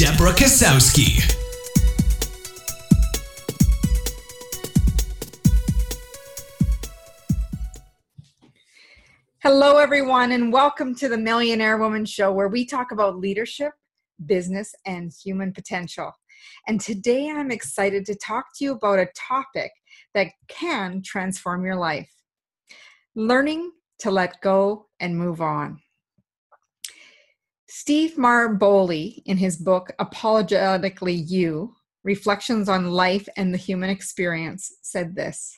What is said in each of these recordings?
Deborah Kasowski. Hello, everyone, and welcome to the Millionaire Woman Show, where we talk about leadership, business, and human potential. And today I'm excited to talk to you about a topic that can transform your life learning to let go and move on. Steve Maraboli, in his book Unapologetically You Reflections on Life and the Human Experience, said this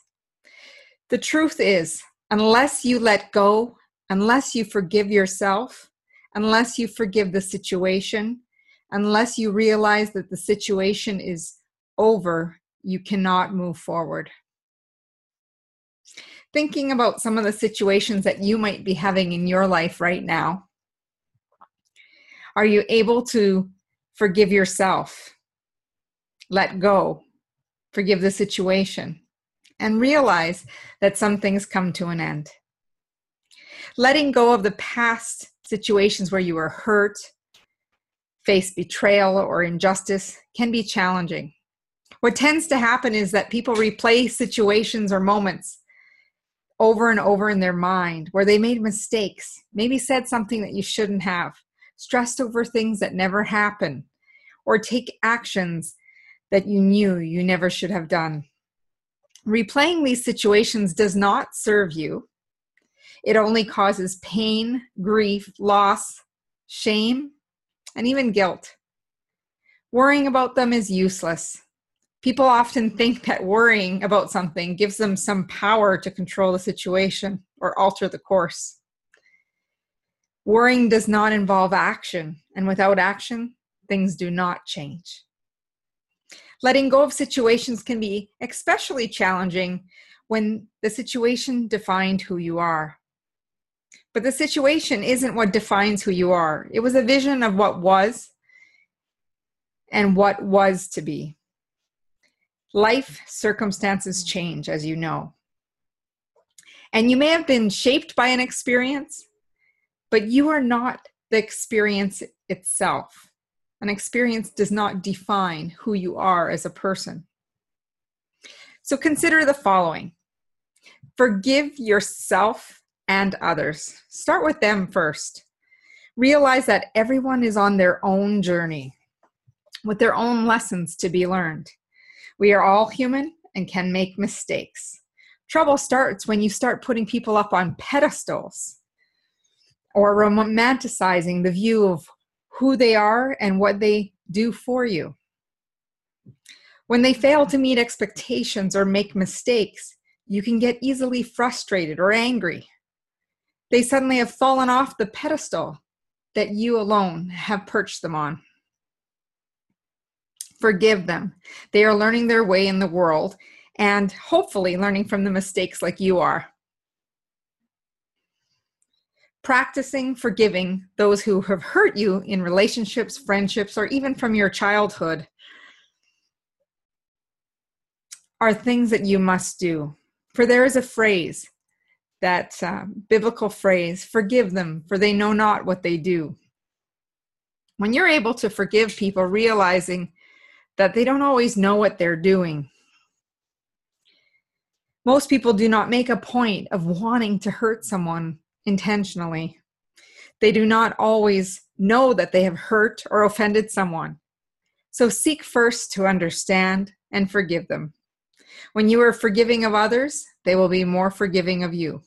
The truth is, unless you let go, unless you forgive yourself, unless you forgive the situation, unless you realize that the situation is over, you cannot move forward. Thinking about some of the situations that you might be having in your life right now are you able to forgive yourself, let go, forgive the situation, and realize that some things come to an end? Letting go of the past situations where you were hurt, faced betrayal, or injustice can be challenging. What tends to happen is that people replay situations or moments over and over in their mind where they made mistakes, maybe said something that you shouldn't have, stressed over things that never happen, or take actions that you knew you never should have done. Replaying these situations does not serve you. It only causes pain, grief, loss, shame, and even guilt. Worrying about them is useless. People often think that worrying about something gives them some power to control the situation or alter the course. Worrying does not involve action, and without action, things do not change. Letting go of situations can be especially challenging when the situation defined who you are. But the situation isn't what defines who you are, it was a vision of what was and what was to be. Life circumstances change, as you know. And you may have been shaped by an experience, but you are not the experience itself. An experience does not define who you are as a person. So consider the following forgive yourself and others. Start with them first. Realize that everyone is on their own journey with their own lessons to be learned. We are all human and can make mistakes. Trouble starts when you start putting people up on pedestals or romanticizing the view of who they are and what they do for you. When they fail to meet expectations or make mistakes, you can get easily frustrated or angry. They suddenly have fallen off the pedestal that you alone have perched them on. Forgive them. They are learning their way in the world and hopefully learning from the mistakes like you are practicing forgiving those who have hurt you in relationships, friendships, or even from your childhood are things that you must do. For there is a phrase, that uh, biblical phrase, forgive them, for they know not what they do. When you're able to forgive people, realizing that they don't always know what they're doing. Most people do not make a point of wanting to hurt someone intentionally. They do not always know that they have hurt or offended someone. So seek first to understand and forgive them. When you are forgiving of others, they will be more forgiving of you.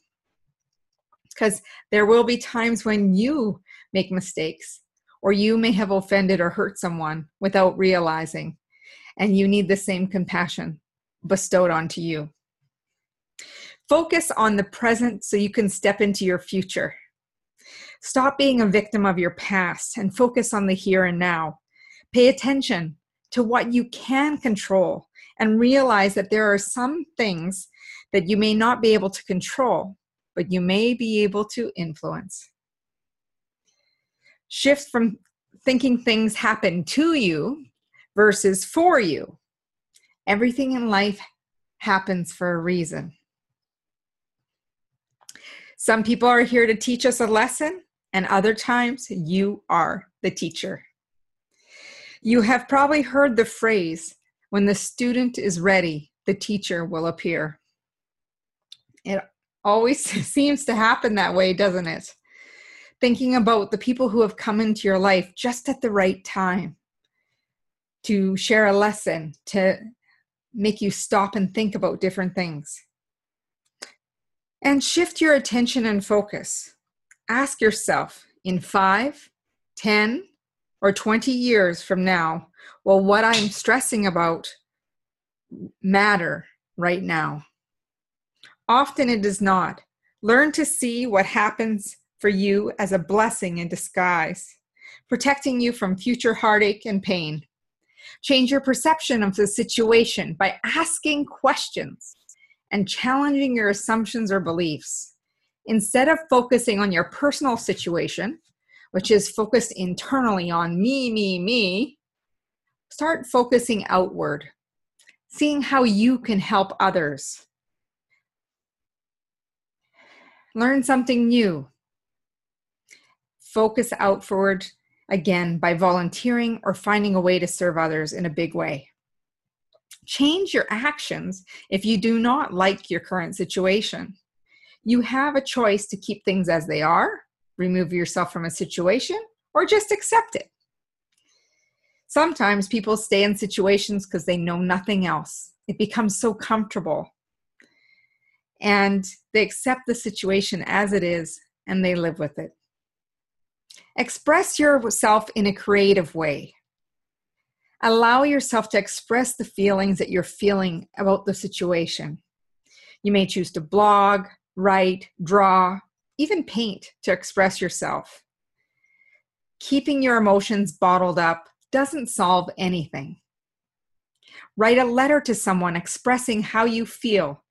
Because there will be times when you make mistakes, or you may have offended or hurt someone without realizing, and you need the same compassion bestowed onto you. Focus on the present so you can step into your future. Stop being a victim of your past and focus on the here and now. Pay attention to what you can control and realize that there are some things that you may not be able to control, but you may be able to influence. Shift from thinking things happen to you versus for you. Everything in life happens for a reason. Some people are here to teach us a lesson, and other times you are the teacher. You have probably heard the phrase when the student is ready, the teacher will appear. It always seems to happen that way, doesn't it? Thinking about the people who have come into your life just at the right time to share a lesson, to make you stop and think about different things. And shift your attention and focus. Ask yourself in five, ten, or 20 years from now, will what I'm stressing about matter right now? Often it does not. Learn to see what happens for you as a blessing in disguise, protecting you from future heartache and pain. Change your perception of the situation by asking questions and challenging your assumptions or beliefs. Instead of focusing on your personal situation, which is focused internally on me, me, me, start focusing outward, seeing how you can help others. Learn something new. Focus outward again by volunteering or finding a way to serve others in a big way. Change your actions if you do not like your current situation. You have a choice to keep things as they are, remove yourself from a situation, or just accept it. Sometimes people stay in situations because they know nothing else. It becomes so comfortable. And they accept the situation as it is and they live with it. Express yourself in a creative way. Allow yourself to express the feelings that you're feeling about the situation. You may choose to blog, write, draw, even paint to express yourself. Keeping your emotions bottled up doesn't solve anything. Write a letter to someone expressing how you feel.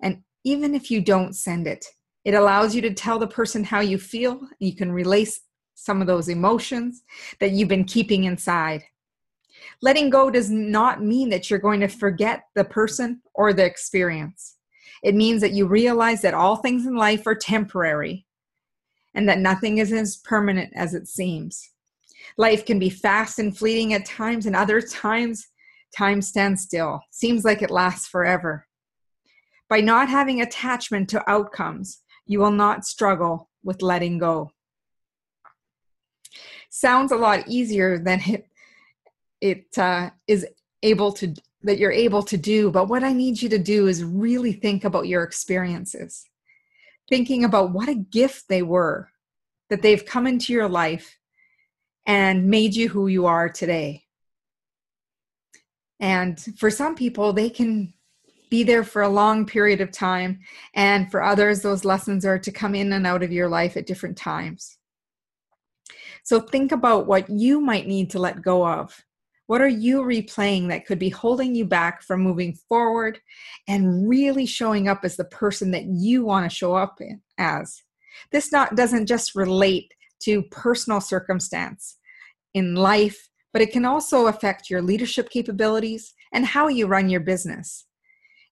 And even if you don't send it, it allows you to tell the person how you feel. You can release some of those emotions that you've been keeping inside. Letting go does not mean that you're going to forget the person or the experience. It means that you realize that all things in life are temporary and that nothing is as permanent as it seems. Life can be fast and fleeting at times, and other times, time stands still. Seems like it lasts forever. By not having attachment to outcomes, you will not struggle with letting go sounds a lot easier than it it uh, is able to that you're able to do but what i need you to do is really think about your experiences. Thinking about what a gift they were that they've come into your life and made you who you are today. And for some people they can be there for a long period of time and for others those lessons are to come in and out of your life at different times. So think about what you might need to let go of. What are you replaying that could be holding you back from moving forward and really showing up as the person that you want to show up as? This not doesn't just relate to personal circumstance in life, but it can also affect your leadership capabilities and how you run your business.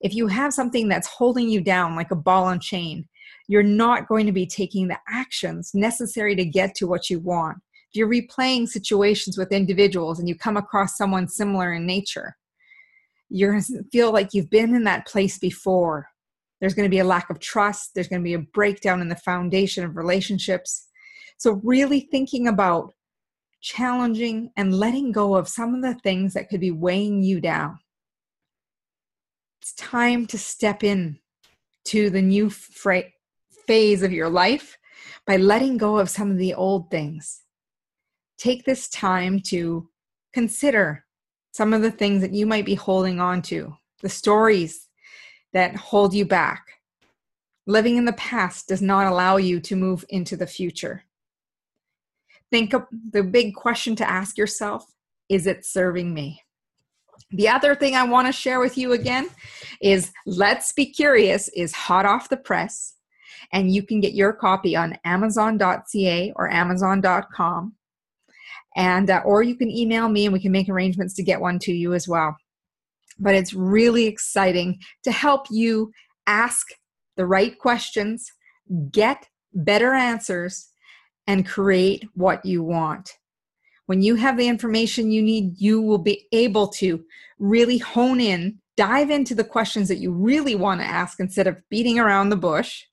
If you have something that's holding you down like a ball and chain, you're not going to be taking the actions necessary to get to what you want. You're replaying situations with individuals and you come across someone similar in nature, you're going to feel like you've been in that place before. There's going to be a lack of trust, there's going to be a breakdown in the foundation of relationships. So, really thinking about challenging and letting go of some of the things that could be weighing you down. It's time to step in to the new fra- phase of your life by letting go of some of the old things. Take this time to consider some of the things that you might be holding on to, the stories that hold you back. Living in the past does not allow you to move into the future. Think of the big question to ask yourself is it serving me? The other thing I want to share with you again is Let's Be Curious is hot off the press, and you can get your copy on Amazon.ca or Amazon.com, and uh, or you can email me and we can make arrangements to get one to you as well. But it's really exciting to help you ask the right questions, get better answers, and create what you want. When you have the information you need, you will be able to really hone in, dive into the questions that you really want to ask instead of beating around the bush.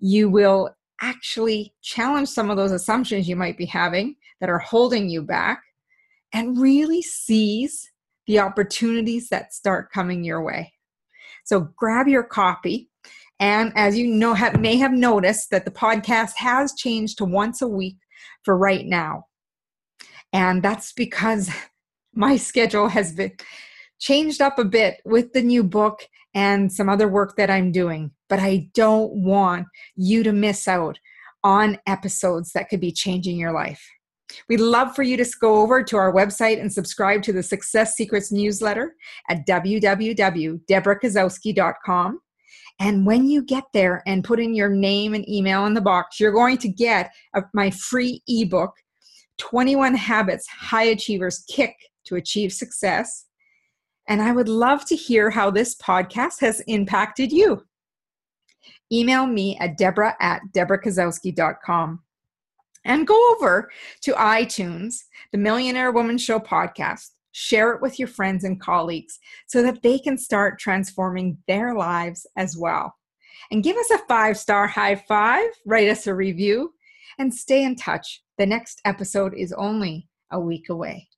You will actually challenge some of those assumptions you might be having that are holding you back and really seize the opportunities that start coming your way. So grab your copy. And as you know, have, may have noticed that the podcast has changed to once a week for right now. And that's because my schedule has been changed up a bit with the new book and some other work that I'm doing. But I don't want you to miss out on episodes that could be changing your life. We'd love for you to go over to our website and subscribe to the Success Secrets newsletter at www.deborahkasowski.com. And when you get there and put in your name and email in the box, you're going to get a, my free ebook, 21 Habits High Achievers Kick to Achieve Success. And I would love to hear how this podcast has impacted you. Email me at deborah at deborahkasowski.com and go over to iTunes, the Millionaire Woman Show podcast. Share it with your friends and colleagues so that they can start transforming their lives as well. And give us a five star high five, write us a review, and stay in touch. The next episode is only a week away.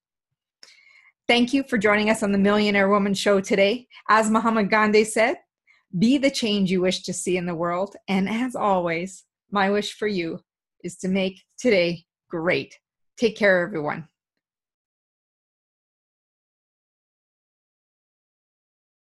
Thank you for joining us on the Millionaire Woman Show today. As Mahatma Gandhi said, be the change you wish to see in the world. And as always, my wish for you is to make today great. Take care, everyone.